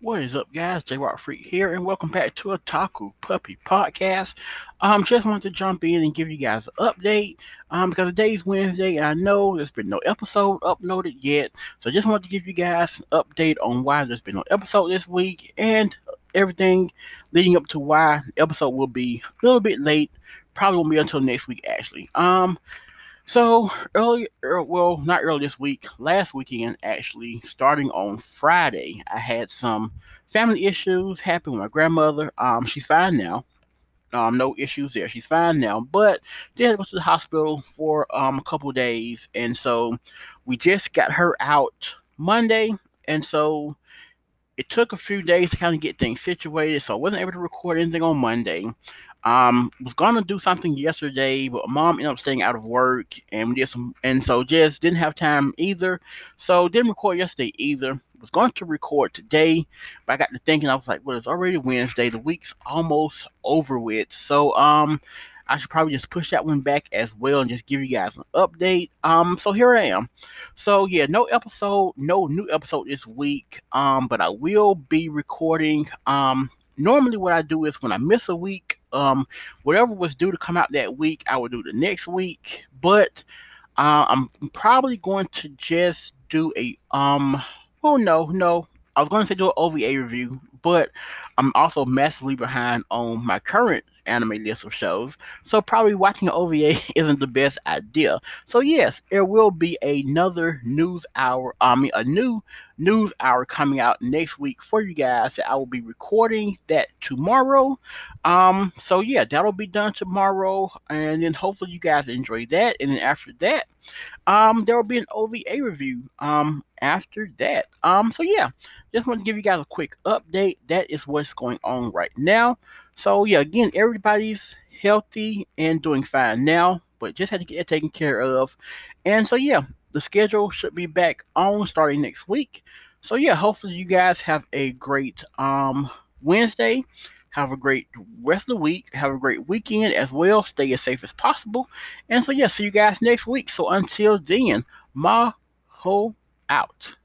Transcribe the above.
What is up, guys? J Rock Freak here, and welcome back to Otaku Puppy Podcast. Um, just wanted to jump in and give you guys an update. Um, because today's Wednesday, and I know there's been no episode uploaded yet, so just wanted to give you guys an update on why there's been no episode this week and everything leading up to why the episode will be a little bit late. Probably won't be until next week, actually. Um, so early, well, not early this week, last weekend actually, starting on Friday, I had some family issues happen with my grandmother. Um, she's fine now. Um, no issues there. She's fine now, but did go to the hospital for um a couple days, and so we just got her out Monday, and so it took a few days to kind of get things situated. So I wasn't able to record anything on Monday. Um, was gonna do something yesterday, but mom ended up staying out of work, and we did some, and so just didn't have time either. So didn't record yesterday either. Was going to record today, but I got to thinking, I was like, well, it's already Wednesday. The week's almost over with, so um, I should probably just push that one back as well and just give you guys an update. Um, so here I am. So yeah, no episode, no new episode this week. Um, but I will be recording. Um, normally what I do is when I miss a week, um, whatever was due to come out that week, I will do the next week. But uh, I'm probably going to just do a um. Oh no, no. I was going to say do an OVA review, but I'm also massively behind on my current anime list of shows, so probably watching OVA isn't the best idea. So yes, there will be another news hour. I mean, a new news hour coming out next week for you guys. I will be recording that tomorrow. Um, so yeah, that'll be done tomorrow, and then hopefully you guys enjoy that. And then after that, um, there will be an OVA review. Um, after that. Um, so yeah, just want to give you guys a quick update. That is what's going on right now. So yeah, again, everybody's healthy and doing fine now, but just had to get it taken care of. And so yeah, the schedule should be back on starting next week. So yeah, hopefully you guys have a great um Wednesday. Have a great rest of the week. Have a great weekend as well. Stay as safe as possible. And so yeah, see you guys next week. So until then, Maho out.